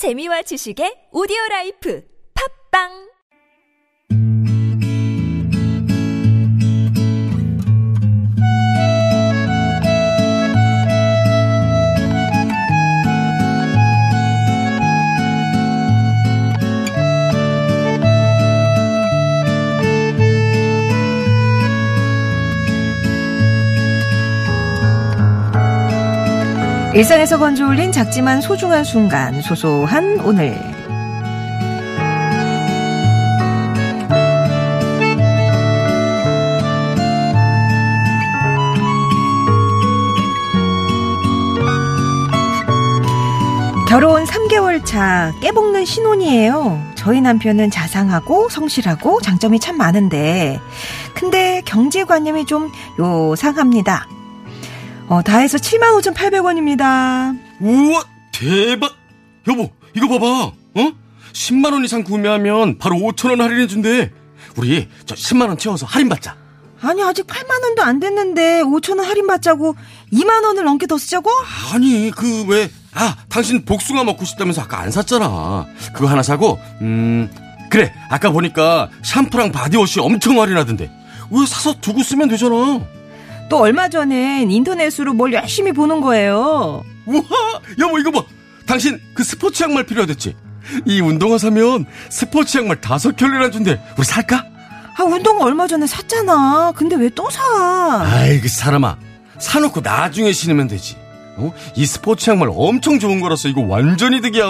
재미와 지식의 오디오 라이프. 팝빵 일상에서 건져 올린 작지만 소중한 순간, 소소한 오늘. 결혼 3개월 차 깨볶는 신혼이에요. 저희 남편은 자상하고 성실하고 장점이 참 많은데, 근데 경제관념이 좀 요상합니다. 어, 다 해서 75,800원입니다. 우와 대박! 여보 이거 봐봐. 어? 10만 원 이상 구매하면 바로 5천 원 할인해 준대. 우리 저 10만 원 채워서 할인 받자. 아니, 아직 8만원도 안 됐는데, 5천원 할인받자고, 2만원을 넘게 더 쓰자고? 아니 그 왜 아 당신 복숭아 먹고 싶다면서 아까 안 샀잖아. 그거 하나 사고 음 그래 아까 보니까 샴푸랑 바디워시 엄청 할인하던데. 왜 사서 두고 쓰면 되잖아 또 얼마 전엔 인터넷으로 뭘 열심히 보는 거예요. 우와 여보 이거 봐 당신 그 스포츠 양말 필요하댔지 이 운동화 사면 스포츠 양말 다섯 켤레나 준대 우리 살까? 아, 운동화 얼마 전에 샀잖아. 근데 왜 또 사? 아이 그 사람아 사놓고 나중에 신으면 되지 어? 이 스포츠 양말 엄청 좋은 거라서 이거 완전히 득이야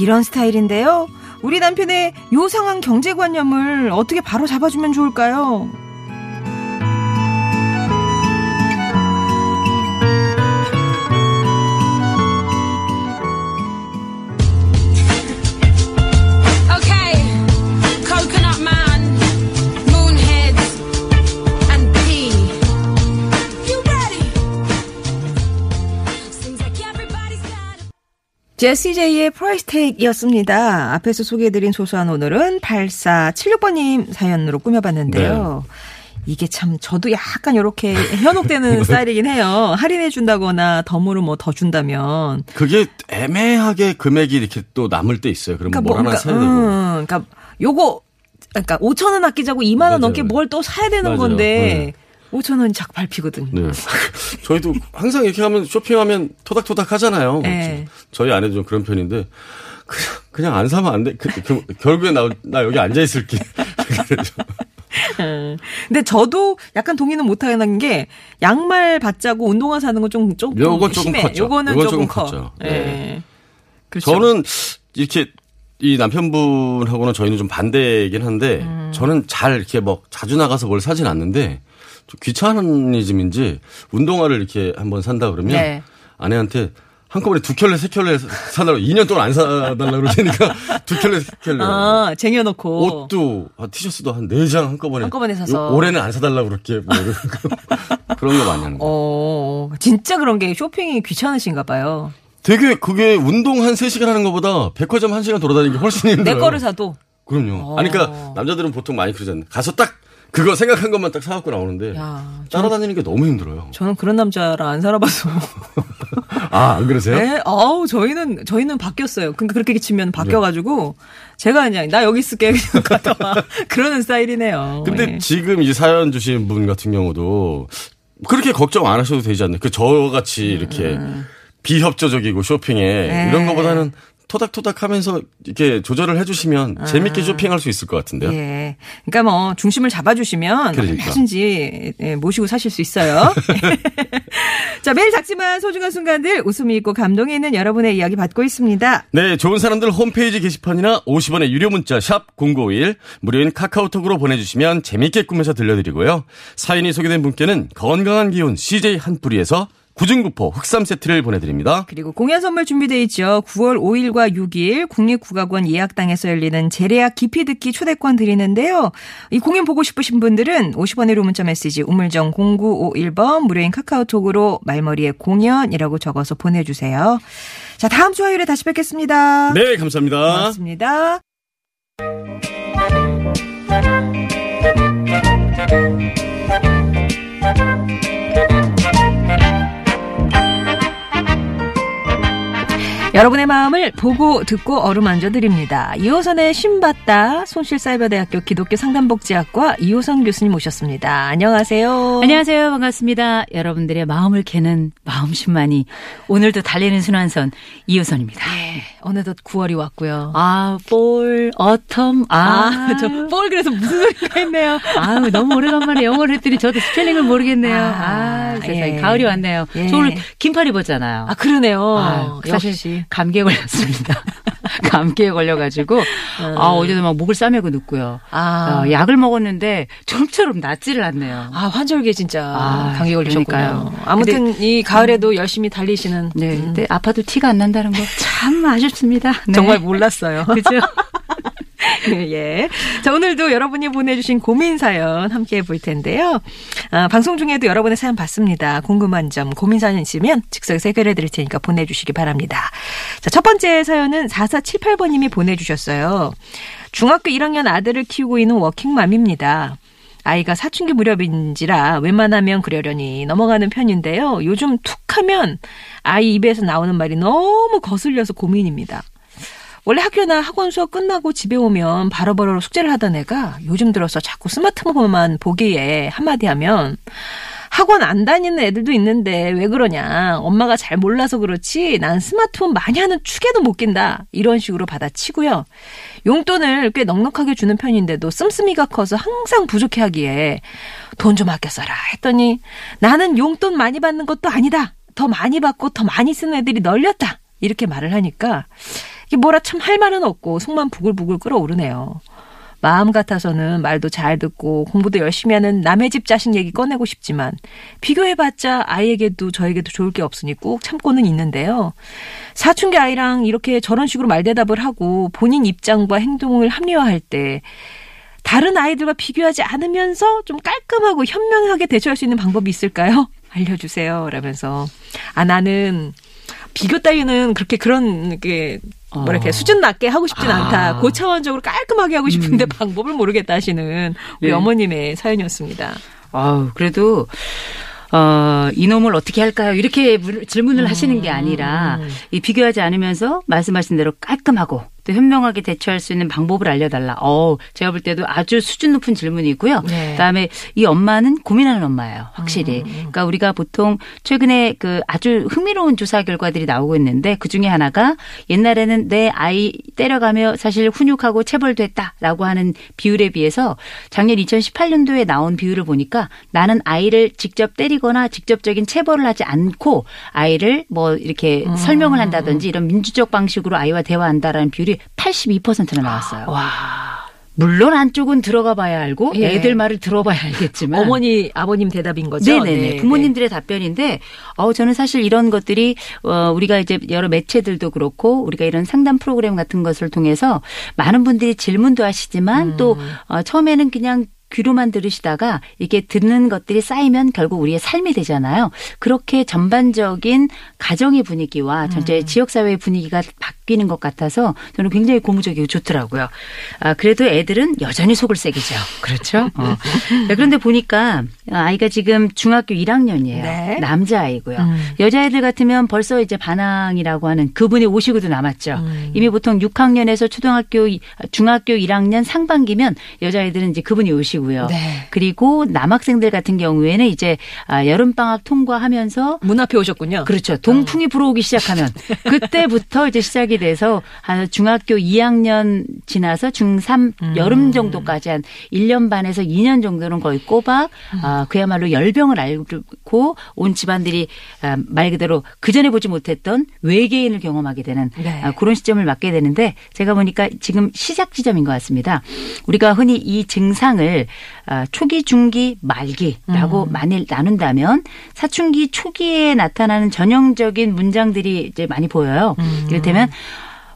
이런 스타일인데요. 우리 남편의 요상한 경제관념을 어떻게 바로 잡아주면 좋을까요? 제시 제이의 Price Tag이었습니다. 앞에서 소개해드린 소소한 오늘은 8476번님 사연으로 꾸며봤는데요. 이게 참 저도 약간 이렇게 현혹되는 스타일이긴 해요. 할인해 준다거나 덤으로 뭐 더 준다면. 그게 애매하게 금액이 이렇게 또 남을 때 있어요 그럼 뭘 하나 사야 되고 음, 그러니까 요거 그러니까 5천 원 아끼자고 2만 원 맞아요. 넘게 뭘 또 사야 되는 맞아요. 건데 5천 원이 자꾸 밟히거든. 네. 저희도 항상 이렇게 하면 쇼핑하면 토닥토닥 하잖아요. 네. 저희 아내도 좀 그런 편인데 그냥, 그냥 안 사면 안 돼. 그, 그, 결국에 나, 나 여기 앉아 있을게. 그래서 근데 저도 약간 동의는 못 하는 게 양말 받자고 운동화 사는 건좀 조금 요건 조금 심해. 컸죠. 요거는 조금 조금 커. 컸죠. 예. 네. 그렇죠. 저는 이렇게 이 남편분하고는 저희는 좀 반대이긴 한데 음. 저는 잘 이렇게 뭐 자주 나가서 뭘 사진 않는데 좀 귀차니즘인지 운동화를 이렇게 한번 산다 그러면 네. 아내한테 한꺼번에 두 켤레 세 켤레 사달라고 2년 동안 안 사달라고 그러니까 두 켤레 세 켤레 아, 쟁여놓고. 옷도 아, 티셔츠도 한 네 장 한꺼번에 한꺼번에 사서. 요- 올해는 안 사달라고 그렇게 뭐. 그런 거 많이 하는 거. 어, 진짜 그런 게 쇼핑이 귀찮으신가 봐요. 되게 그게 운동 한 3시간 하는 것보다 백화점 1시간 돌아다니는 게 훨씬 힘들어요. 내 거를 사도. 그럼요. 어. 아니, 그러니까 남자들은 보통 많이 그러잖아요. 가서 딱 그거 생각한 것만 딱 사갖고 나오는데 야, 따라다니는 게 너무 힘들어요. 저는 그런 남자라 안 살아봐서. 아, 안 그러세요? 네, 아우, 저희는, 저희는 바뀌었어요. 그러니까 그렇게 치면 바뀌어가지고, 제가 그냥, 나 여기 있을게. 그냥 갔다 와. 그러는 스타일이네요. 근데 예. 지금 이제 사연 주신 분 같은 경우도 그렇게 걱정 안 하셔도 되지 않나요? 그 저같이 이렇게 비협조적이고 쇼핑에 음. 네. 이런 거보다는 토닥토닥 하면서 이렇게 조절을 해주시면 재밌게 쇼핑할 수 있을 것 같은데요. 아. 예. 그러니까 뭐 중심을 잡아주시면 그러니까. 얼마든지 예, 모시고 사실 수 있어요. 자, 매일 작지만 소중한 순간들 웃음이 있고 감동이 있는 여러분의 이야기 받고 있습니다. 네, 좋은 사람들 홈페이지 게시판이나 50원의 유료 문자 샵 0951 무료인 카카오톡으로 보내주시면 재밌게 꾸며서 들려드리고요. 사연이 소개된 분께는 건강한 기운 CJ 한 뿌리에서 구중구포 흑삼 세트를 보내드립니다. 그리고 공연 선물 준비돼 있죠. 9월 5일과 6일 국립국악원 예약당에서 열리는 재래악 깊이 듣기 초대권 드리는데요. 이 공연 보고 싶으신 분들은 50원의 로 문자 메시지 우물정 0951번 무료인 카카오톡으로 말머리에 공연이라고 적어서 보내주세요. 자, 다음 주 화요일에 다시 뵙겠습니다. 네, 감사합니다. 고맙습니다. 여러분의 마음을 보고 듣고 어루만져 드립니다. 이호선의 심봤다 숭실사이버대학교 기독교 상담복지학과 이호선 교수님 모셨습니다. 안녕하세요. 안녕하세요. 반갑습니다. 여러분들의 마음을 캐는 마음 심마니 오늘도 달리는 순환선 이호선입니다. 네, 어느덧 9월이 왔고요. 아, fall, autumn, 아, 저 fall 그래서 무슨 소리가 있네요. 아유, 너무 오래간만에 영어를 했더니 저도 스펠링을 모르겠네요. 아, 아, 세상에. 예. 가을이 왔네요. 예. 저 오늘 긴팔 입었잖아요. 아 그러네요. 아, 사실 역시. 감기에 걸렸습니다. 감기에 걸려가지고 아 어제도 막 목을 싸매고 눕고요. 아. 어, 약을 먹었는데 좀처럼 낫지를 않네요. 아 환절기에 진짜 아, 감기 걸리셨군요. 아무튼 이 가을에도 열심히 달리시는 네, 음, 근데 아파도 티가 안 난다는 거 참 아쉽 습니다. 네. 정말 몰랐어요. 그죠? 예. 자, 오늘도 여러분이 보내주신 고민 사연 함께 볼 텐데요. 아, 방송 중에도 여러분의 사연 받습니다. 궁금한 점, 고민 사연 있으면 즉석에서 해결해 드릴 테니까 보내주시기 바랍니다. 자, 첫 번째 사연은 4478번님이 보내주셨어요. 중학교 1학년 아들을 키우고 있는 워킹맘입니다. 아이가 사춘기 무렵인지라 웬만하면 그러려니 넘어가는 편인데요. 요즘 툭 하면 아이 입에서 나오는 말이 너무 거슬려서 고민입니다. 원래 학교나 학원 수업 끝나고 집에 오면 바로바로 숙제를 하던 애가 요즘 들어서 자꾸 스마트폰만 보기에 한마디 하면 학원 안 다니는 애들도 있는데 왜 그러냐. 엄마가 잘 몰라서 그렇지. 난 스마트폰 많이 하는 축에도 못 낀다. 이런 식으로 받아치고요. 용돈을 꽤 넉넉하게 주는 편인데도 씀씀이가 커서 항상 부족해 하기에 돈 좀 아껴 써라 했더니 나는 용돈 많이 받는 것도 아니다. 더 많이 받고 더 많이 쓰는 애들이 널렸다. 이렇게 말을 하니까 이게 뭐라 참 할 말은 없고 속만 부글부글 끓어오르네요. 마음 같아서는 말도 잘 듣고 공부도 열심히 하는 남의 집 자식 얘기 꺼내고 싶지만 비교해봤자 아이에게도 저에게도 좋을 게 없으니 꾹 참고는 있는데요. 사춘기 아이랑 이렇게 저런 식으로 말대답을 하고 본인 입장과 행동을 합리화할 때 다른 아이들과 비교하지 않으면서 좀 깔끔하고 현명하게 대처할 수 있는 방법이 있을까요? 알려주세요. 라면서 아 나는 비교 따위는 그렇게 그런 게 뭐라 이렇게 어. 수준 낮게 하고 싶진 아. 않다. 고차원적으로 깔끔하게 하고 싶은데 방법을 모르겠다 하시는 우리 네. 어머님의 사연이었습니다. 아우, 그래도, 어, 이놈을 어떻게 할까요? 이렇게 물- 질문을 하시는 게 아니라, 이 비교하지 않으면서 말씀하신 대로 깔끔하고, 또 현명하게 대처할 수 있는 방법을 알려달라. 어, 제가 볼 때도 아주 수준 높은 질문이고요. 네. 그다음에 이 엄마는 고민하는 엄마예요. 확실히. 그러니까 우리가 보통 최근에 그 아주 흥미로운 조사 결과들이 나오고 있는데 그 중에 하나가 옛날에는 내 아이 때려가며 사실 훈육하고 체벌됐다라고 하는 비율에 비해서 작년 2018년도에 나온 비율을 보니까 나는 아이를 직접 때리거나 직접적인 체벌을 하지 않고 아이를 뭐 이렇게 설명을 한다든지 이런 민주적 방식으로 아이와 대화한다라는 비율이 82%나 나왔어요. 물론 안쪽은 들어가 봐야 알고 예. 애들 말을 들어봐야 알겠지만 어머니, 아버님 대답인 거죠? 네네네. 네, 부모님들의 답변인데, 어, 저는 사실 이런 것들이, 어, 우리가 이제 여러 매체들도 그렇고, 우리가 이런 상담 프로그램 같은 것을 통해서 많은 분들이 질문도 하시지만, 또, 어, 처음에는 그냥 귀로만 들으시다가 이게 듣는 것들이 쌓이면 결국 우리의 삶이 되잖아요. 그렇게 전반적인 가정의 분위기와 전체 지역사회의 분위기가 바뀌는 것 같아서 저는 굉장히 고무적이고 좋더라고요. 아, 그래도 애들은 여전히 속을 새기죠. 그렇죠? 어. 네, 그런데 보니까 아이가 지금 중학교 1학년이에요. 네. 남자아이고요. 음. 여자애들 같으면 벌써 이제 반항이라고 하는 그분이 오시고도 남았죠. 음. 이미 보통 6학년에서 초등학교, 이- 중학교 1학년 상반기면 여자애들은 이제 그분이 오시고 요. 네. 그리고 남학생들 같은 경우에는 이제 아, 여름 방학 통과하면서 문 앞에 오셨군요. 그렇죠. 동풍이 불어오기 시작하면 그때부터 이제 시작이 돼서 한 중학교 2학년 지나서 중3 음. 여름 정도까지 한 1년 반에서 2년 정도는 거의 꼬박 음. 아, 그야말로 열병을 앓고 온 집안들이 아, 말 그대로 그 전에 보지 못했던 외계인을 경험하게 되는 네. 아, 그런 시점을 맞게 되는데 제가 보니까 지금 시작 지점인 것 같습니다. 우리가 흔히 이 증상을 아, 초기, 중기, 말기라고 음. 많이 나눈다면 사춘기 초기에 나타나는 전형적인 문장들이 이제 많이 보여요. 음. 이를테면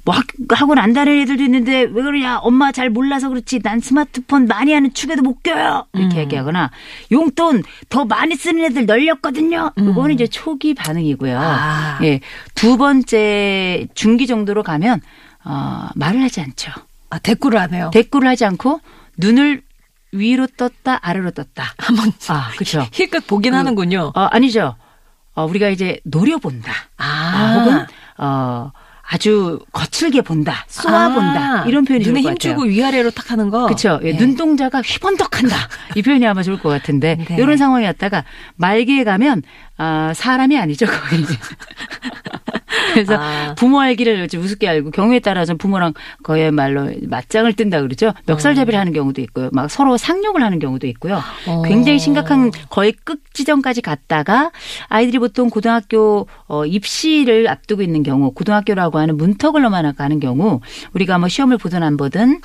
뭐안 다니는 애들도 있는데 왜 그러냐 엄마 잘 몰라서 그렇지 난 스마트폰 많이 하는 축에도 못 껴요 이렇게 음. 얘기하거나 용돈 더 많이 쓰는 애들 널렸거든요 이거는 이제 초기 반응이고요 음. 아. 예, 두 번째 중기 정도로 가면 어, 말을 하지 않죠 아, 대꾸를 하네요. 대꾸를 하지 않고 눈을 위로 떴다 아래로 떴다 한번 아 그렇죠 힐끗 보긴 하는군요. 어, 아니죠 어, 우리가 이제 노려본다 아, 아, 혹은 어 아주 거칠게 본다, 쏘아본다 아, 이런 표현이 눈에 좋을 것 힘주고. 위아래로 탁 하는 거. 그렇죠. 예, 예. 눈동자가 휘번덕한다. 이 표현이 아마 좋을 것 같은데 네. 이런 상황이었다가 말기에 가면 아, 사람이 아니죠 거의. 그래서 아. 부모 알기를 우습게 알고 경우에 따라서 부모랑 그야말로 맞짱을 뜬다 그러죠. 멱살잡이를 하는 경우도 있고요. 막 서로 상욕을 하는 경우도 있고요. 어. 굉장히 심각한 거의 끝 지점까지 갔다가 아이들이 보통 고등학교 어, 입시를 앞두고 있는 경우 고등학교라고 하는 문턱을 넘어가는 경우 우리가 뭐 시험을 보든 안 보든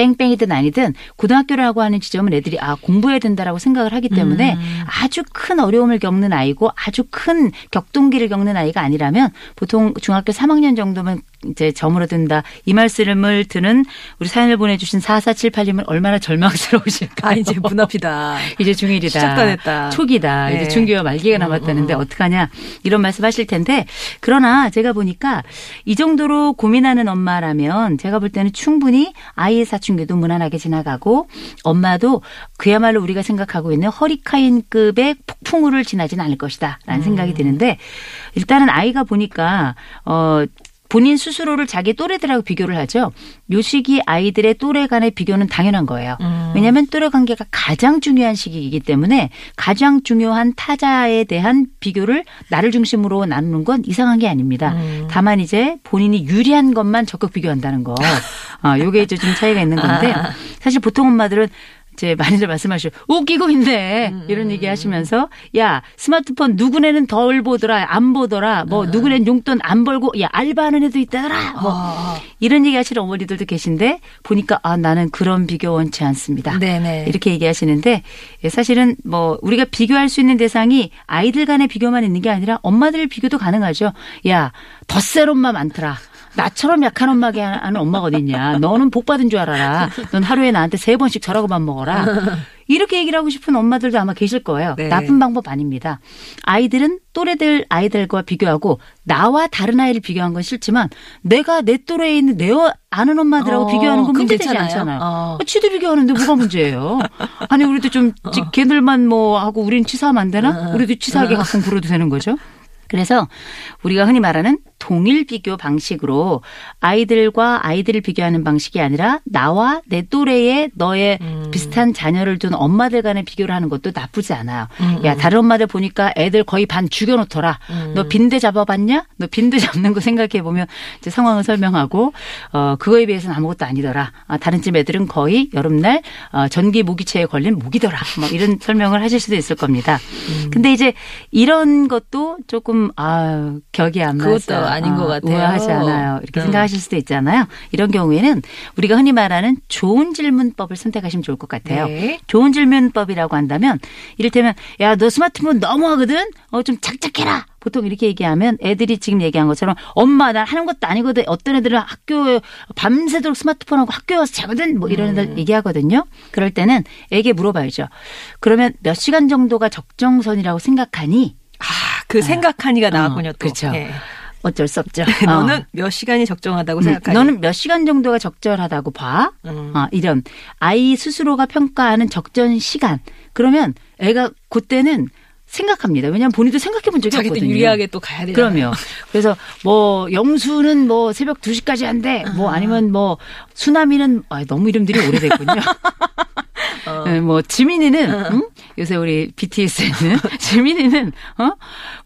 땡땡이든 아니든 고등학교라고 하는 지점은 애들이 아 공부해야 된다라고 생각을 하기 때문에 아주 큰 어려움을 겪는 아이고 아주 큰 격동기를 겪는 아이가 아니라면 보통 중학교 3학년 정도면 이제 저물어든다 이 말씀을 드는 우리 사연을 보내주신 4478님은 얼마나 절망스러우실까요? 아 이제 문 앞이다. 이제 중1이다. 시작도 됐다. 초기다. 네. 이제 중기와 말기가 남았다는데 어떡하냐. 이런 말씀 하실 텐데 그러나 제가 보니까 이 정도로 고민하는 엄마라면 제가 볼 때는 충분히 아이의 사춘기도 무난하게 지나가고 엄마도 그야말로 우리가 생각하고 있는 허리카인급의 폭풍우를 지나진 않을 것이다. 라는 생각이 드는데 일단은 아이가 보니까 어 본인 스스로를 자기 또래들하고 비교를 하죠. 요 시기 아이들의 또래 간의 비교는 당연한 거예요. 왜냐하면 또래 관계가 가장 중요한 시기이기 때문에 가장 중요한 타자에 대한 비교를 나를 중심으로 나누는 건 이상한 게 아닙니다. 다만 이제 본인이 유리한 것만 적극 비교한다는 거. 아, 요게 이제 좀 차이가 있는 건데 사실 보통 엄마들은 이제 많이들 말씀하시죠. 웃기고 있네. 이런 얘기 하시면서 야, 스마트폰 누구네는 덜 보더라. 안 보더라. 뭐 누구네는 용돈 안 벌고 야, 알바하는 애도 있다더라. 뭐 이런 얘기 하시는 어머니들도 계신데 보니까 아, 나는 그런 비교 원치 않습니다. 네네. 이렇게 얘기하시는데 예, 사실은 뭐 우리가 비교할 수 있는 대상이 아이들 간의 비교만 있는 게 아니라 엄마들 비교도 가능하죠. 야, 덧셀 엄마 많더라. 나처럼 약한 엄마게 하는 엄마가 어딨냐. 너는 복 받은 줄 알아라. 넌 하루에 나한테 세 번씩 저라고 밥 먹어라. 이렇게 얘기를 하고 싶은 엄마들도 아마 계실 거예요. 네. 나쁜 방법 아닙니다. 아이들은 또래들 아이들과 비교하고 나와 다른 아이를 비교한 건 싫지만 내가 내 또래에 있는 내 아는 엄마들하고 어, 비교하는 건 문제되지? 않잖아요. 어. 어, 지도 비교하는데 뭐가 문제예요? 아니 우리도 좀 지- 걔들만 뭐 하고 우리는 치사하면 안 어. 되나? 우리도 치사하게 가끔 굴어도 되는 거죠. 그래서 우리가 흔히 말하는 동일 비교 방식으로 아이들과 아이들을 비교하는 방식이 아니라 나와 내 또래의 너의 음. 비슷한 자녀를 둔 엄마들 간의 비교를 하는 것도 나쁘지 않아요. 음, 야 다른 엄마들 보니까 애들 거의 반 죽여놓더라. 음. 너 빈대 잡아봤냐? 너 빈대 잡는 거 생각해 보면 이제 상황을 설명하고 어 그거에 비해서는 아무것도 아니더라. 아, 다른 집 애들은 거의 여름날 어, 전기 모기채에 걸린 모기더라. 뭐 이런 설명을 하실 수도 있을 겁니다. 음. 근데 이제 이런 것도 조금 아 격이 안 맞아. 그것도 아닌 것 같아요. 우아하지 않아요. 이렇게 음. 생각하실 수도 있잖아요. 이런 경우에는 우리가 흔히 말하는 좋은 질문법을 선택하시면 좋을 것 같아요. 네. 좋은 질문법이라고 한다면 이를테면 야 너 스마트폰 너무하거든. 어좀 작작해라. 보통 이렇게 얘기하면 애들이 지금 얘기한 것처럼 엄마 난 하는 것도 아니거든. 어떤 애들은 학교 밤새도록 스마트폰하고 학교에 와서 자거든. 뭐 이런 음. 애들 얘기하거든요. 그럴 때는 애에게 물어봐야죠. 그러면 몇 시간 정도가 적정선이라고 생각하니? 아, 그 생각하니가 나왔군요. 또. 그렇죠. 예. 어쩔 수 없죠. 너는 어. 몇 시간이 적정하다고 음, 생각하니? 너는 몇 시간 정도가 적절하다고 봐? 음. 아, 이런 아이 스스로가 평가하는 적정 시간. 그러면 애가 그때는 생각합니다. 왜냐하면 본인도 생각해 본 적이 자기도 없거든요. 유리하게 또 가야 되잖아요. 그럼요. 그래서 뭐 영수는 뭐 새벽 2시까지 한대. 뭐 아니면 뭐 수나미는 아, 너무 이름들이 오래됐군요. 어. 네, 뭐 지민이는 응? 요새 우리 BTS에는 지민이는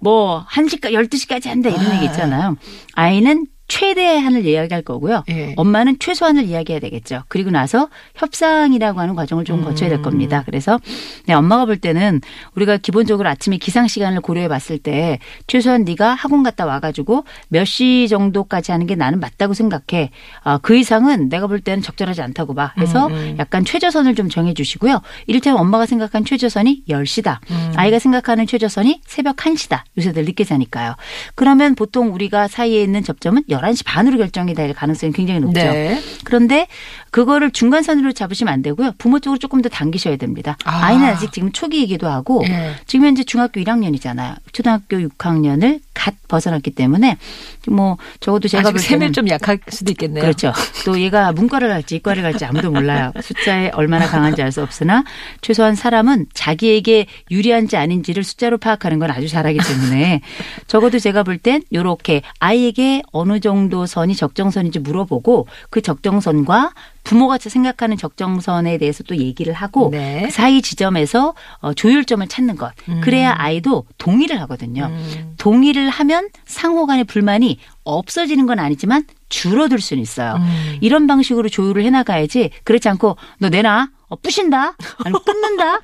어뭐 1시까 12시까지 한대 이런 아. 얘기 있잖아요. 아이는 최대한을 이야기할 거고요. 예. 엄마는 최소한을 이야기해야 되겠죠. 그리고 나서 협상이라고 하는 과정을 좀 거쳐야 될 겁니다. 그래서 네, 엄마가 볼 때는 우리가 기본적으로 아침에 기상 시간을 고려해 봤을 때 최소한 네가 학원 갔다 와가지고 몇 시 정도까지 하는 게 나는 맞다고 생각해. 아, 그 이상은 내가 볼 때는 적절하지 않다고 봐. 해서 약간 최저선을 좀 정해 주시고요. 이를테면 엄마가 생각한 최저선이 10시다. 아이가 생각하는 최저선이 새벽 1시다. 요새들 늦게 자니까요. 그러면 보통 우리가 사이에 있는 접점은 11시 반으로 결정이 될 가능성이 굉장히 높죠. 네. 그런데 그거를 중간선으로 잡으시면 안 되고요. 부모 쪽으로 조금 더 당기셔야 됩니다. 아. 아. 이는 아직 지금 초기이기도 하고 예. 지금 현재 중학교 1학년이잖아요. 초등학교 6학년을 갓 벗어났기 때문에 뭐 적어도 제가 아직 볼 셈을 좀 약할 수도 있겠네요. 그렇죠. 또 얘가 문과를 갈지 이과를 갈지 아무도 몰라요. 숫자에 얼마나 강한지 알 수 없으나 최소한 사람은 자기에게 유리한지 아닌지를 숫자로 파악하는 건 아주 잘하기 때문에 적어도 제가 볼땐 요렇게 아이에게 어느 정도 선이 적정선인지 물어보고 그 적정선과 부모가 생각하는 적정선에 대해서 또 얘기를 하고 네. 그 사이 지점에서 어, 조율점을 찾는 것. 그래야 아이도 동의를 하거든요. 동의를 하면 상호 간의 불만이 없어지는 건 아니지만 줄어들 수는 있어요. 이런 방식으로 조율을 해나가야지 그렇지 않고 너 내놔. 어, 부신다. 아니 끊는다.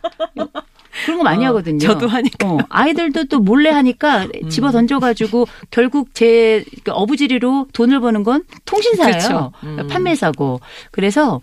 그런 거 많이 어, 하거든요. 저도 하니까. 어, 아이들도 또 몰래 하니까 집어 던져가지고 결국 제 어부지리로 돈을 버는 건 통신사예요. 그렇죠. 음. 판매사고. 그래서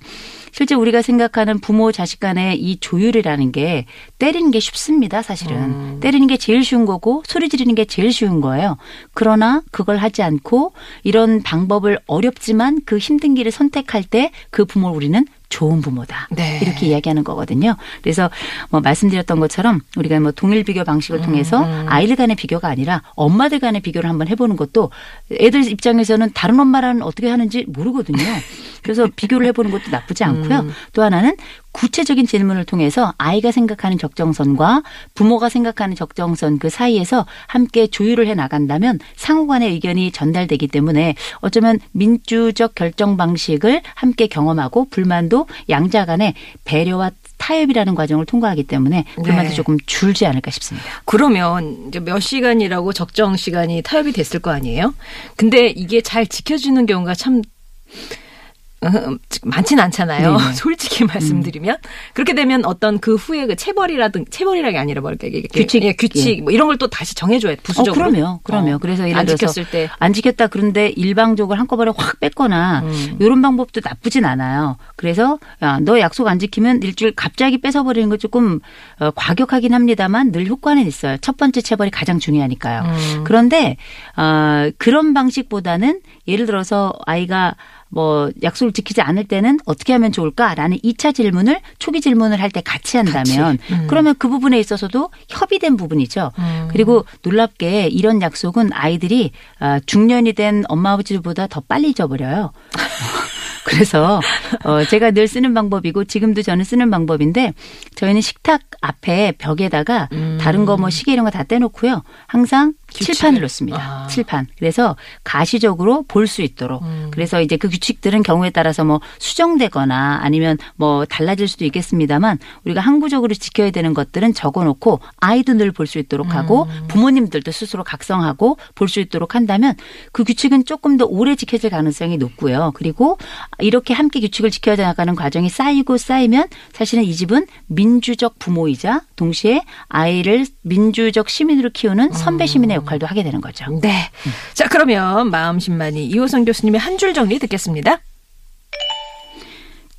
실제 우리가 생각하는 부모 자식 간의 이 조율이라는 게 때리는 게 쉽습니다, 사실은. 음. 때리는 게 제일 쉬운 거고 소리 지르는 게 제일 쉬운 거예요. 그러나 그걸 하지 않고 이런 방법을 어렵지만 그 힘든 길을 선택할 때 그 부모를 우리는 좋은 부모다. 네. 이렇게 이야기하는 거거든요. 그래서 뭐 말씀드렸던 것처럼 우리가 뭐 동일 비교 방식을 통해서 아이들 간의 비교가 아니라 엄마들 간의 비교를 한번 해보는 것도 애들 입장에서는 다른 엄마랑 어떻게 하는지 모르거든요. 그래서 비교를 해보는 것도 나쁘지 않고요. 또 하나는 구체적인 질문을 통해서 아이가 생각하는 적정선과 부모가 생각하는 적정선 그 사이에서 함께 조율을 해 나간다면 상호 간의 의견이 전달되기 때문에 어쩌면 민주적 결정 방식을 함께 경험하고 불만도 양자 간의 배려와 타협이라는 과정을 통과하기 때문에 불만도 네. 조금 줄지 않을까 싶습니다. 그러면 이제 몇 시간이라고 적정 시간이 타협이 됐을 거 아니에요? 근데 이게 잘 지켜지는 경우가 참 어, 많진 않잖아요. 네네. 솔직히 말씀드리면 그렇게 되면 어떤 그 후에 그 체벌이라든 체벌이라는 게 아니라 뭐랄까 이게 규칙. 예, 규칙 뭐 이런 걸 또 다시 정해줘야 돼, 부수적으로. 어, 그럼요. 그럼요. 어, 그래서 예를 안 들어서 지켰을 때 안 지켰다 그런데 일방적으로 한꺼번에 확 뺐거나 음. 이런 방법도 나쁘진 않아요. 그래서 야, 너 약속 안 지키면 일주일 갑자기 뺏어버리는 거 조금 어, 과격하긴 합니다만 늘 효과는 있어요. 첫 번째 체벌이 가장 중요하니까요. 음. 그런데 어, 그런 방식보다는 예를 들어서 아이가 뭐 약속을 지키지 않을 때는 어떻게 하면 좋을까라는 2차 질문을 초기 질문을 할 때 같이 한다면 그러면 그 부분에 있어서도 협의된 부분이죠. 그리고 놀랍게 이런 약속은 아이들이 아, 중년이 된 엄마 아버지보다 더 빨리 잊어버려요. 그래서 어 제가 늘 쓰는 방법이고 지금도 저는 쓰는 방법인데 저희는 식탁 앞에 벽에다가 다른 거 뭐 시계 이런 거 다 떼놓고요. 항상 칠판을 놓습니다. 아. 칠판. 그래서 가시적으로 볼 수 있도록. 그래서 이제 그 규칙들은 경우에 따라서 뭐 수정되거나 아니면 뭐 달라질 수도 있겠습니다만 우리가 항구적으로 지켜야 되는 것들은 적어놓고 아이도 늘 볼 수 있도록 하고 부모님들도 스스로 각성하고 볼 수 있도록 한다면 그 규칙은 조금 더 오래 지켜질 가능성이 높고요. 그리고 이렇게 함께 규칙을 지켜야 나가는 과정이 쌓이고 쌓이면 사실은 이 집은 민주적 부모이자 동시에 아이를 민주적 시민으로 키우는 선배 시민의 역할 도 하게 되는 거죠. 네. 자 그러면 마음심만이 이호선 교수님의 한 줄 정리 듣겠습니다.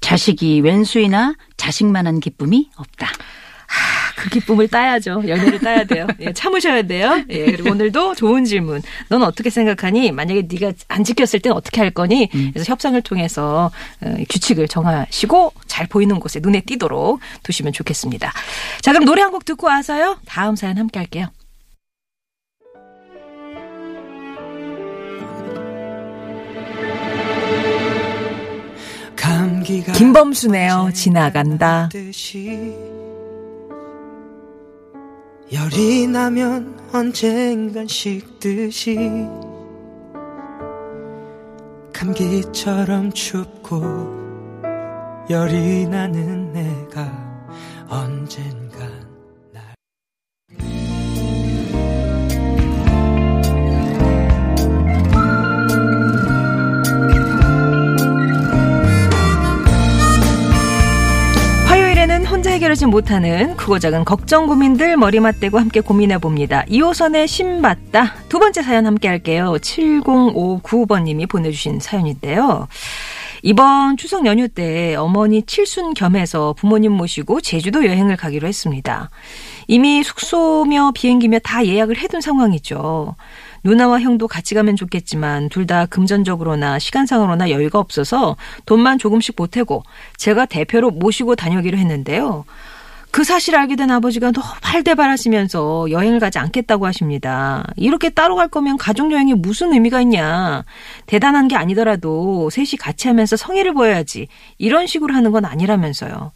자식이 왼수이나 자식만한 기쁨이 없다. 그 기쁨을 따야죠. 열매를 따야 돼요. 예, 참으셔야 돼요. 예, 그리고 오늘도 좋은 질문. 넌 어떻게 생각하니? 만약에 네가 안 지켰을 땐 어떻게 할 거니? 그래서 협상을 통해서 어, 규칙을 정하시고 잘 보이는 곳에 눈에 띄도록 두시면 좋겠습니다. 자, 그럼 노래 한 곡 듣고 와서요. 다음 사연 함께 할게요. 김범수네요. 지나간다. 열이 나면 언젠간 식듯이 감기처럼 춥고 열이 나는 내가 언젠 혼자 해결하지 못하는 크고 작은 걱정 고민들 머리 맞대고 함께 고민해 봅니다. 2호선의 신받다 두 번째 사연 함께 할게요. 7059번님이 보내주신 사연인데요. 이번 추석 연휴 때 어머니 칠순 겸해서 부모님 모시고 제주도 여행을 가기로 했습니다. 이미 숙소며 비행기며 다 예약을 해둔 상황이죠. 누나와 형도 같이 가면 좋겠지만 둘 다 금전적으로나 시간상으로나 여유가 없어서 돈만 조금씩 보태고 제가 대표로 모시고 다녀기로 했는데요. 그 사실을 알게 된 아버지가 너무 팔대발하시면서 여행을 가지 않겠다고 하십니다. 이렇게 따로 갈 거면 가족여행이 무슨 의미가 있냐. 대단한 게 아니더라도 셋이 같이 하면서 성의를 보여야지. 이런 식으로 하는 건 아니라면서요.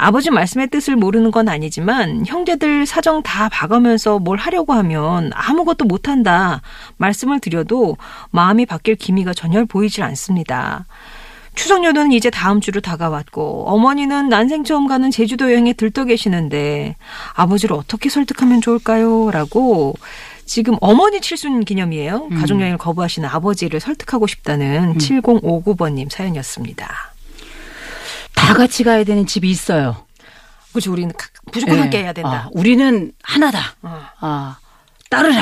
아버지 말씀의 뜻을 모르는 건 아니지만 형제들 사정 다 봐가면서 뭘 하려고 하면 아무것도 못한다 말씀을 드려도 마음이 바뀔 기미가 전혀 보이질 않습니다. 추석 연휴는 이제 다음 주로 다가왔고 어머니는 난생 처음 가는 제주도 여행에 들떠 계시는데 아버지를 어떻게 설득하면 좋을까요? 라고 지금 어머니 칠순 기념이에요. 가족여행을 거부하시는 아버지를 설득하고 싶다는 7059번님 사연이었습니다. 다 같이 가야 되는 집이 있어요. 그렇죠. 우리는 가- 무조건 예. 함께 해야 된다. 아, 우리는 하나다. 어. 아, 따르라.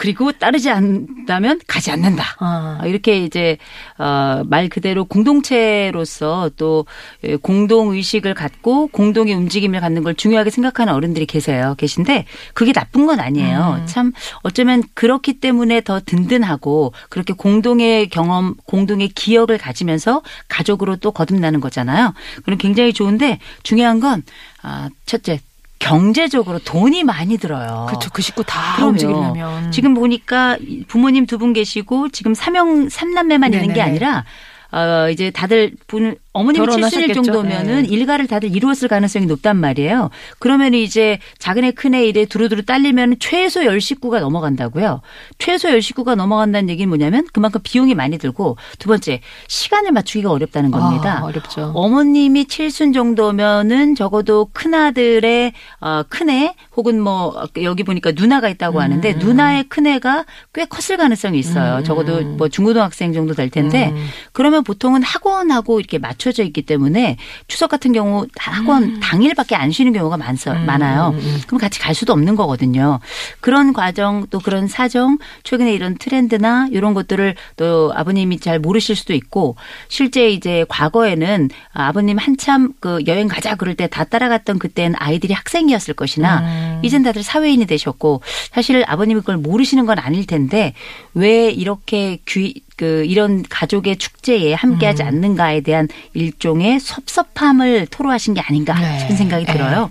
어. 그리고 따르지 않다면 가지 않는다. 아. 어, 이렇게 이제 어, 말 그대로 공동체로서 또 예, 공동 의식을 갖고 공동의 움직임을 갖는 걸 중요하게 생각하는 어른들이 계세요. 계신데 그게 나쁜 건 아니에요. 참 어쩌면 그렇기 때문에 더 든든하고 그렇게 공동의 경험, 공동의 기억을 가지면서 가족으로 또 거듭나는 거잖아요. 그럼 굉장히 좋은데 중요한 건 아, 첫째 경제적으로 돈이 많이 들어요. 그렇죠. 그 식구 다 그럼요. 움직이려면 지금 보니까 부모님 두 분 계시고 지금 삼형 삼남매만 있는 게 네네네. 아니라 어 이제 다들 분 어머님이 칠순일 결혼하셨겠죠. 정도면은 네. 일가를 다들 이루었을 가능성이 높단 말이에요. 그러면 이제 작은애 큰애 일에 두루두루 딸리면 최소 열 식구가 넘어간다고요. 최소 열 식구가 넘어간다는 얘기는 뭐냐면 그만큼 비용이 많이 들고 두 번째 시간을 맞추기가 어렵다는 겁니다. 아, 어렵죠. 어머님이 칠순 정도면은 적어도 큰아들의 어, 큰애 혹은 뭐 여기 보니까 누나가 있다고 음, 하는데 누나의 큰애가 꽤 컸을 가능성이 있어요. 적어도 뭐 중고등학생 정도 될 텐데 음. 그러면 보통은 학원하고 이렇게 맞 춰져 있기 때문에 추석 같은 경우 학원 음. 당일밖에 안 쉬는 경우가 많서, 많아요. 그럼 같이 갈 수도 없는 거거든요. 그런 과정 또 그런 사정 최근에 이런 트렌드나 이런 것들을 또 아버님이 잘 모르실 수도 있고 실제 이제 과거에는 아버님 한참 그 여행 가자 그럴 때 다 따라갔던 그때는 아이들이 학생이었을 것이나 이젠 다들 사회인이 되셨고 사실 아버님이 그걸 모르시는 건 아닐 텐데 왜 이렇게 귀, 그 이런 가족의 축제에 함께하지 않는가에 대한 일종의 섭섭함을 토로하신 게 아닌가 네. 싶은 생각이 네. 들어요.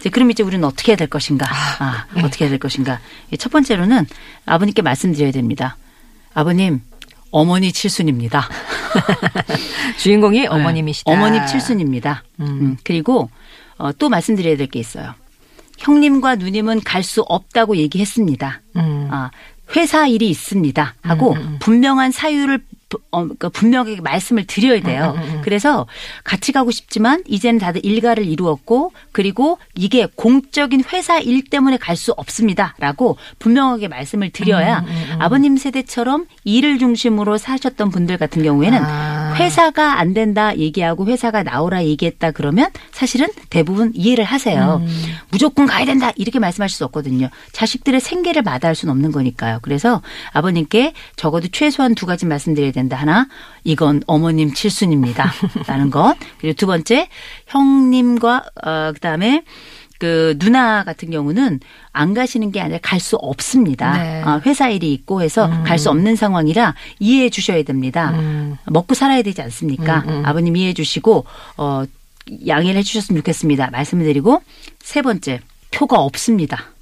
이제 그럼 이제 우리는 어떻게 해야 될 것인가? 아, 어떻게 해야 될 것인가? 이첫 번째로는 아버님께 말씀드려야 됩니다. 아버님, 어머니 칠순입니다. 주인공이 어머님이시다. 네. 어머님 칠순입니다. 음, 그리고 어, 또 말씀드려야 될 게 있어요. 형님과 누님은 갈 수 없다고 얘기했습니다. 음. 아, 회사 일이 있습니다. 하고 분명한 사유를 부- 어, 그러니까 분명하게 말씀을 드려야 돼요. 그래서 같이 가고 싶지만 이제는 다들 일가를 이루었고 그리고 이게 공적인 회사 일 때문에 갈 수 없습니다라고 분명하게 말씀을 드려야 아버님 세대처럼 일을 중심으로 사셨던 분들 같은 경우에는 아. 회사가 안 된다 얘기하고 회사가 나오라 얘기했다 그러면 사실은 대부분 이해를 하세요. 무조건 가야 된다 이렇게 말씀하실 수 없거든요. 자식들의 생계를 마다할 수는 없는 거니까요. 그래서 아버님께 적어도 최소한 두 가지 말씀드려야 된다. 하나, 이건 어머님 칠순입니다. 라는 것. 그리고 두 번째, 형님과 어, 그 다음에 그 누나 같은 경우는 안 가시는 게 아니라 갈 수 없습니다. 네. 아, 회사 일이 있고 해서 갈수 없는 상황이라 이해해 주셔야 됩니다. 먹고 살아야 되지 않습니까? 아버님 이해해 주시고 어 양해를 해 주셨으면 좋겠습니다. 말씀을 드리고 세 번째 표가 없습니다.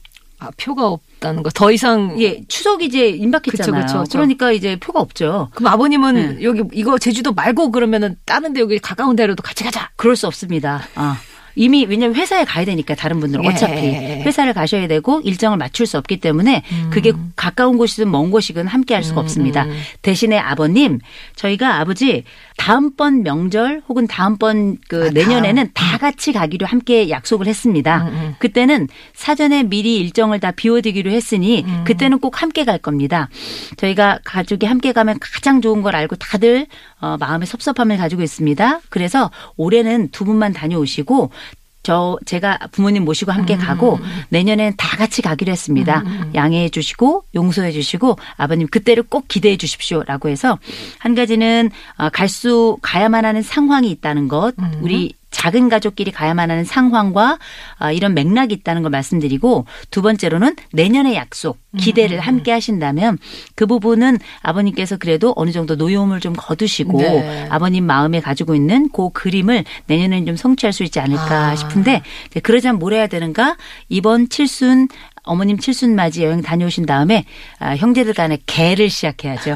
아, 표가 없다는 거. 더 이상 예, 추석이 이제 임박했잖아요. 그쵸, 그쵸, 그쵸. 러니까 이제 표가 없죠. 그럼 아버님은 네. 여기 이거 제주도 말고 그러면은 다른 데 여기 가까운 데로도 같이 가자. 그럴 수 없습니다. 아. 이미 왜냐하면 회사에 가야 되니까 다른 분들은 예. 어차피 회사를 가셔야 되고 일정을 맞출 수 없기 때문에 그게 가까운 곳이든 먼 곳이든 함께 할 수가 없습니다. 대신에 아버님 저희가 아버지 다음번 명절 혹은 다음번 그 아, 내년에는 다 같이 가기로 함께 약속을 했습니다. 그때는 사전에 미리 일정을 다 비워두기로 했으니 그때는 꼭 함께 갈 겁니다. 저희가 가족이 함께 가면 가장 좋은 걸 알고 다들 어, 마음의 섭섭함을 가지고 있습니다. 그래서 올해는 두 분만 다녀오시고 저 제가 부모님 모시고 함께 가고 내년에는 다 같이 가기로 했습니다. 양해해 주시고 용서해 주시고 아버님 그때를 꼭 기대해 주십시오라고 해서 한 가지는 갈 수 가야만 하는 상황이 있다는 것 우리 작은 가족끼리 가야만 하는 상황과 아, 이런 맥락이 있다는 걸 말씀드리고 두 번째로는 내년의 약속, 기대를 함께 하신다면 그 부분은 아버님께서 그래도 어느 정도 노여움을 좀 거두시고 네. 아버님 마음에 가지고 있는 그 그림을 내년에는 좀 성취할 수 있지 않을까 아. 싶은데 이제 그러자면 뭘 해야 되는가? 이번 칠순 어머님 칠순 맞이 여행 다녀오신 다음에 아, 형제들 간에 개를 시작해야죠.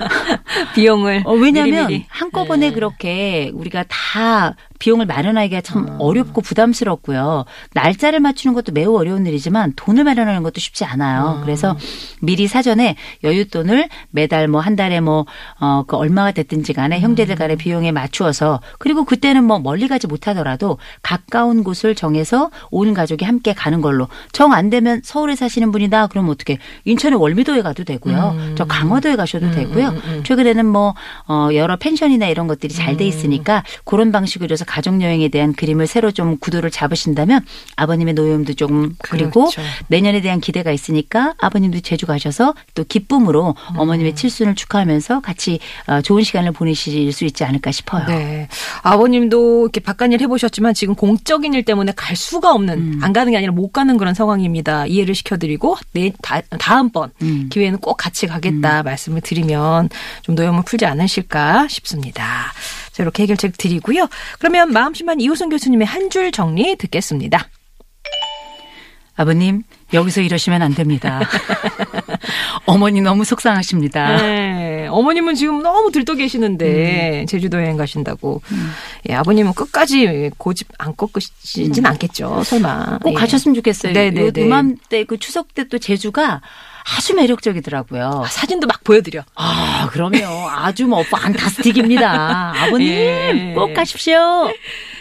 비용을 어, 왜냐하면 미리미리. 한꺼번에 네. 그렇게 우리가 다 비용을 마련하기가 참 아. 어렵고 부담스럽고요. 날짜를 맞추는 것도 매우 어려운 일이지만 돈을 마련하는 것도 쉽지 아. 않아요. 그래서 미리 사전에 여윳돈을 매달 뭐 한 달에 뭐, 어, 그 얼마가 됐든지 간에 형제들 간의 음. 비용에 맞추어서 그리고 그때는 뭐 멀리 가지 못하더라도 가까운 곳을 정해서 온 가족이 함께 가는 걸로 정 안 되면 서울에 사시는 분이다 그러면 어떻게 인천의 월미도에 가도 되고요. 음. 저 강화도에 가셔도 되고요. 최근에는 뭐 어, 여러 펜션이나 이런 것들이 잘 돼 있으니까 그런 방식으로 해서 가족 여행에 대한 그림을 새로 좀 구도를 잡으신다면 아버님의 노여움도 좀 그리고 그렇죠. 내년에 대한 기대가 있으니까 아버님도 제주 가셔서 또 기쁨으로 음. 어머님의 칠순을 축하하면서 같이 어, 좋은 시간을 보내실 수 있지 않을까 싶어요. 네. 아버님도 이렇게 바깥일 해보셨지만 지금 공적인 일 때문에 갈 수가 없는, 음. 안 가는 게 아니라 못 가는 그런 상황입니다. 이해를 시켜드리고, 내, 다, 다음번 음. 기회에는 꼭 같이 가겠다 말씀을 드리면 좀 노여움을 풀지 않으실까 싶습니다. 자, 이렇게 해결책 드리고요. 그러면 마음심한 이호선 교수님의 한 줄 정리 듣겠습니다. 아버님 여기서 이러시면 안 됩니다. 어머니 너무 속상하십니다. 네. 어머님은 지금 너무 들떠 계시는데 제주도 여행 가신다고. 예, 아버님은 끝까지 고집 안 꺾으시진 않겠죠. 설마. 꼭 예. 가셨으면 좋겠어요. 네네네. 요 이맘때 그 추석 때 또 제주가 아주 매력적이더라고요. 아, 사진도 막 보여드려. 아, 그럼요. 아주 뭐 판타스틱입니다. 아버님 예. 꼭 가십시오.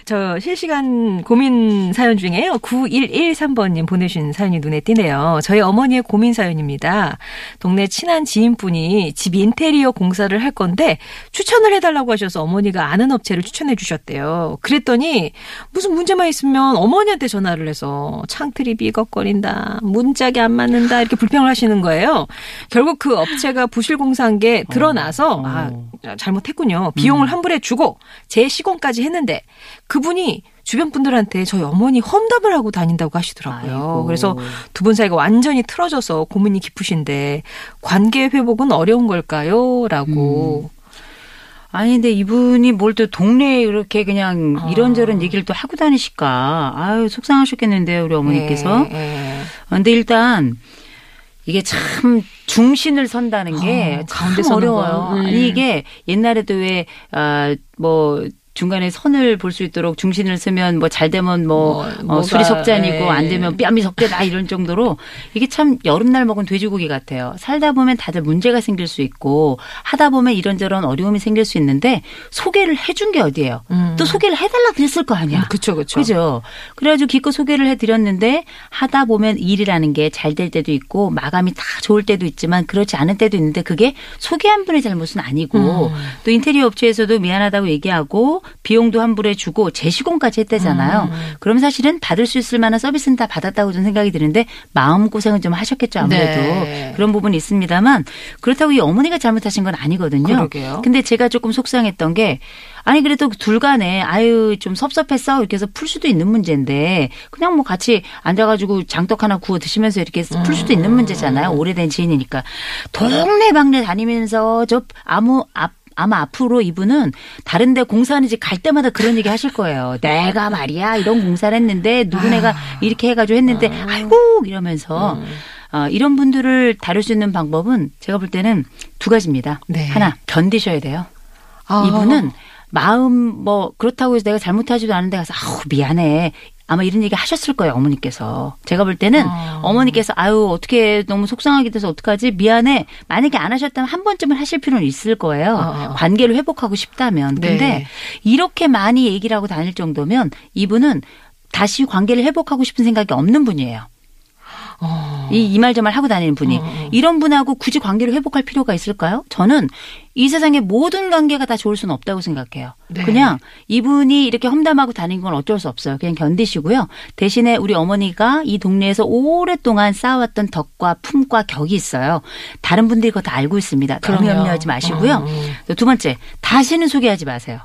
저 실시간 고민 사연 중에요. 9113번님 보내주신 사연이 눈에 띄네요. 저희 어머니의 고민 사연입니다. 동네 친한 지인분이 집 인테리어 공사를 할 건데 추천을 해달라고 하셔서 어머니가 아는 업체를 추천해 주셨대요. 그랬더니 무슨 문제만 있으면 어머니한테 전화를 해서 창틀이 비걱거린다, 문짝이 안 맞는다 이렇게 불평을 하시는 거예요. 결국 그 업체가 부실 공사한 게 드러나서 아 잘못했군요. 비용을 환불해 주고 재시공까지 했는데 그 분이 주변 분들한테 저희 어머니 험담을 하고 다닌다고 하시더라고요. 아이고. 그래서 두 분 사이가 완전히 틀어져서 고민이 깊으신데 관계 회복은 어려운 걸까요? 라고. 아니 근데 이분이 뭘 또 동네에 이렇게 그냥 아. 이런저런 얘기를 또 하고 다니실까. 아유 속상하셨겠는데요 우리 어머니께서. 예, 예. 근데 일단 이게 참 중신을 선다는 게 어, 참 가운데 서는 어려워요. 거. 음. 아니 이게 옛날에도 왜뭐 중간에 선을 볼 수 있도록 중신을 쓰면 뭐 잘 되면 뭐 뭐, 어, 술이 석잔이고 예. 안 되면 뺨이 석대다 이런 정도로 이게 참 여름날 먹은 돼지고기 같아요. 살다 보면 다들 문제가 생길 수 있고 하다 보면 이런저런 어려움이 생길 수 있는데 소개를 해준 게 어디예요? 음. 또 소개를 해달라 그랬을 거 아니야. 그쵸, 그쵸. 그죠. 그래가지고 기껏 소개를 해드렸는데 하다 보면 일이라는 게 잘 될 때도 있고 마감이 다 좋을 때도 있지만 그렇지 않은 때도 있는데 그게 소개한 분의 잘못은 아니고 음. 또 인테리어 업체에서도 미안하다고 얘기하고 비용도 환불해 주고 재시공까지 했대잖아요. 음. 그럼 사실은 받을 수 있을 만한 서비스는 다 받았다고 저는 생각이 드는데 마음 고생은 좀 하셨겠죠 아무래도 네. 그런 부분이 있습니다만 그렇다고 이 어머니가 잘못하신 건 아니거든요. 그러게요. 근데 제가 조금 속상했던 게 아니 그래도 둘 간에 아유 좀 섭섭했어 이렇게 해서 풀 수도 있는 문제인데 그냥 뭐 같이 앉아가지고 장떡 하나 구워 드시면서 이렇게 풀 수도 있는 문제잖아요 오래된 지인이니까 동네방네 다니면서 저 아무 앞 아마 앞으로 이분은 다른데 공사하는 집갈 때마다 그런 얘기 하실 거예요. 내가 말이야 이런 공사를 했는데 누구네가 이렇게 해가지고 했는데 아이고 이러면서 어, 이런 분들을 다룰 수 있는 방법은 제가 볼 때는 두 가지입니다. 네. 하나 견디셔야 돼요. 아. 이분은 마음 뭐 그렇다고 해서 내가 잘못하지도 않은데 가서 아우 미안해. 아마 이런 얘기 하셨을 거예요 어머니께서 제가 볼 때는 아. 어머니께서 아유 어떻게 너무 속상하게 돼서 어떡하지 미안해 만약에 안 하셨다면 한 번쯤은 하실 필요는 있을 거예요 아. 관계를 회복하고 싶다면 네. 근데 이렇게 많이 얘기를 하고 다닐 정도면 이분은 다시 관계를 회복하고 싶은 생각이 없는 분이에요 어. 이이말저말 하고 다니는 분이 이런 분하고 굳이 관계를 회복할 필요가 있을까요? 저는 이 세상의 모든 관계가 다 좋을 수는 없다고 생각해요. 네. 그냥 이분이 이렇게 험담하고 다니는 건 어쩔 수 없어요. 그냥 견디시고요. 대신에 우리 어머니가 이 동네에서 오랫동안 쌓아왔던 덕과 품과 격이 있어요. 다른 분들이 그거 다 알고 있습니다. 너무. 염려하지 마시고요. 음. 또두 번째, 다시는 소개하지 마세요.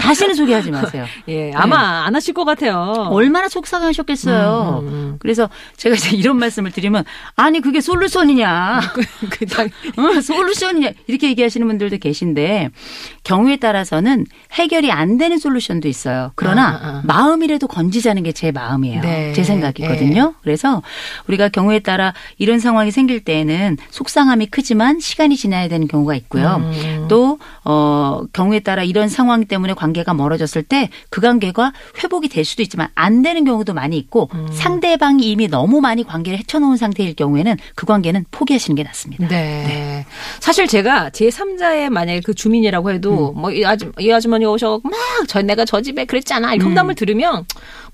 다시는 소개하지 마세요. 예, 아마 안 하실 것 같아요. 얼마나 속상하셨겠어요. 음, 그래서 제가 이제 이런 말씀을 드리면 아니 그게 솔루션이냐, 그냥 어, 솔루션이냐 이렇게 얘기하시는 분들도 계신데 경우에 따라서는 해결이 안 되는 솔루션도 있어요. 그러나 아, 아, 아. 마음이라도 건지자는 게 제 마음이에요. 네. 제 생각이거든요. 그래서 우리가 경우에 따라 이런 상황이 생길 때에는 속상함이 크지만 시간이 지나야 되는 경우가 있고요. 음. 또 어, 경우에 따라 이런 상황 때문에 관 계가 멀어졌을 때 그 관계가 회복이 될 수도 있지만 안 되는 경우도 많이 있고 음. 상대방이 이미 너무 많이 관계를 헤쳐놓은 상태일 경우에는 그 관계는 포기하시는 게 낫습니다. 네. 사실 제가 제 3자의 만약에 그 주민이라고 해도 뭐이 아주 이 아주머니 오셔갖고 막저 내가 저 집에 그랬잖아 이 험담을 들으면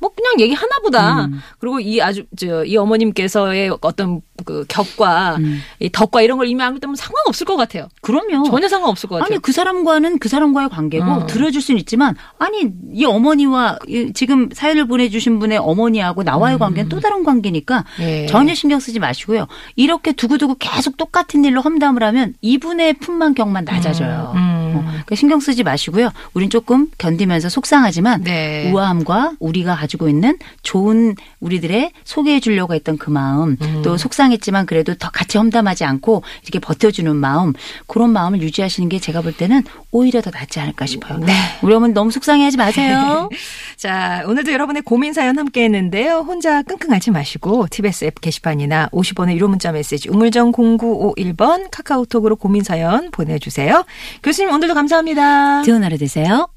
뭐 그냥 얘기 하나보다 그리고 이 아주 저 이 어머님께서의 어떤 그 격과 이 덕과 이런 걸 이미 알기 때문에 상관없을 것 같아요. 그럼요. 전혀 상관없을 것 같아요. 아니 그 사람과는 그 사람과의 관계고 어. 들어줄 수는 있지만 아니 이 어머니와 이 지금 사연을 보내주신 분의 어머니하고 나와의 관계는 또 다른 관계니까 음. 예. 전혀 신경 쓰지 마시고요. 이렇게 두고두고 계속 똑같은 일로 험담을 하면 이분의 품만 격만 낮아져요. 음. 어, 그러니까 신경 쓰지 마시고요. 우린 조금 견디면서 속상하지만 네. 우아함과 우리가 가지고 있는 좋은 우리들의 소개해 주려고 했던 그 마음 음. 또 속상했지만 그래도 더 같이 험담하지 않고 이렇게 버텨주는 마음 그런 마음을 유지하시는 게 제가 볼 때는 오히려 더 낫지 않을까 싶어요. 네. 우리 어머니 너무 속상해하지 마세요. 자, 오늘도 여러분의 고민 사연 함께 했는데요. 혼자 끙끙하지 마시고 TBS 앱 게시판이나 50원의 유료 문자 메시지 우물정 0951번 카카오톡으로 고민 사연 보내주세요. 교수님 오늘 도 감사합니다. 좋은 하루 되세요.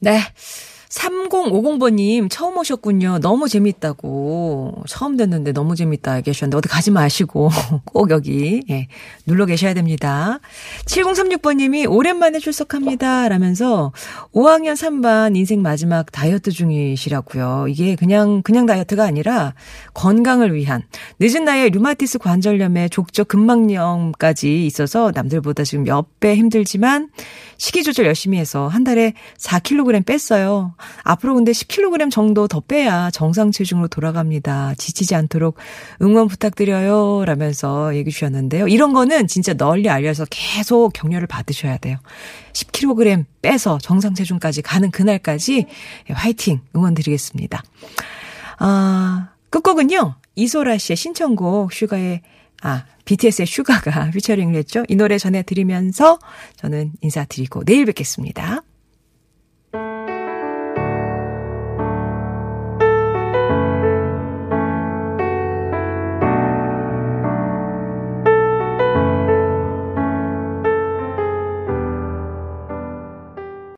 네. 3050번님 처음 오셨군요. 너무 재밌다고. 처음 듣는데 너무 재밌다 얘기하셨는데 어디 가지 마시고 꼭 여기 예, 눌러 계셔야 됩니다. 7036번님이 오랜만에 출석합니다. 라면서 5학년 3반 인생 마지막 다이어트 중이시라고요. 이게 그냥 그냥 다이어트가 아니라 건강을 위한 늦은 나이에 류마티스 관절염에 족저 근막염까지 있어서 남들보다 지금 몇 배 힘들지만 식이 조절 열심히 해서 한 달에 4kg 뺐어요. 앞으로 근데 10kg 정도 더 빼야 정상 체중으로 돌아갑니다. 지치지 않도록 응원 부탁드려요. 라면서 얘기 주셨는데요. 이런 거는 진짜 널리 알려서 계속 격려를 받으셔야 돼요. 10kg 빼서 정상 체중까지 가는 그날까지 화이팅 응원 드리겠습니다. 아, 끝곡은요. 이소라 씨의 신청곡 슈가의 아, BTS의 슈가가 피처링을 했죠. 이 노래 전해드리면서 저는 인사드리고 내일 뵙겠습니다.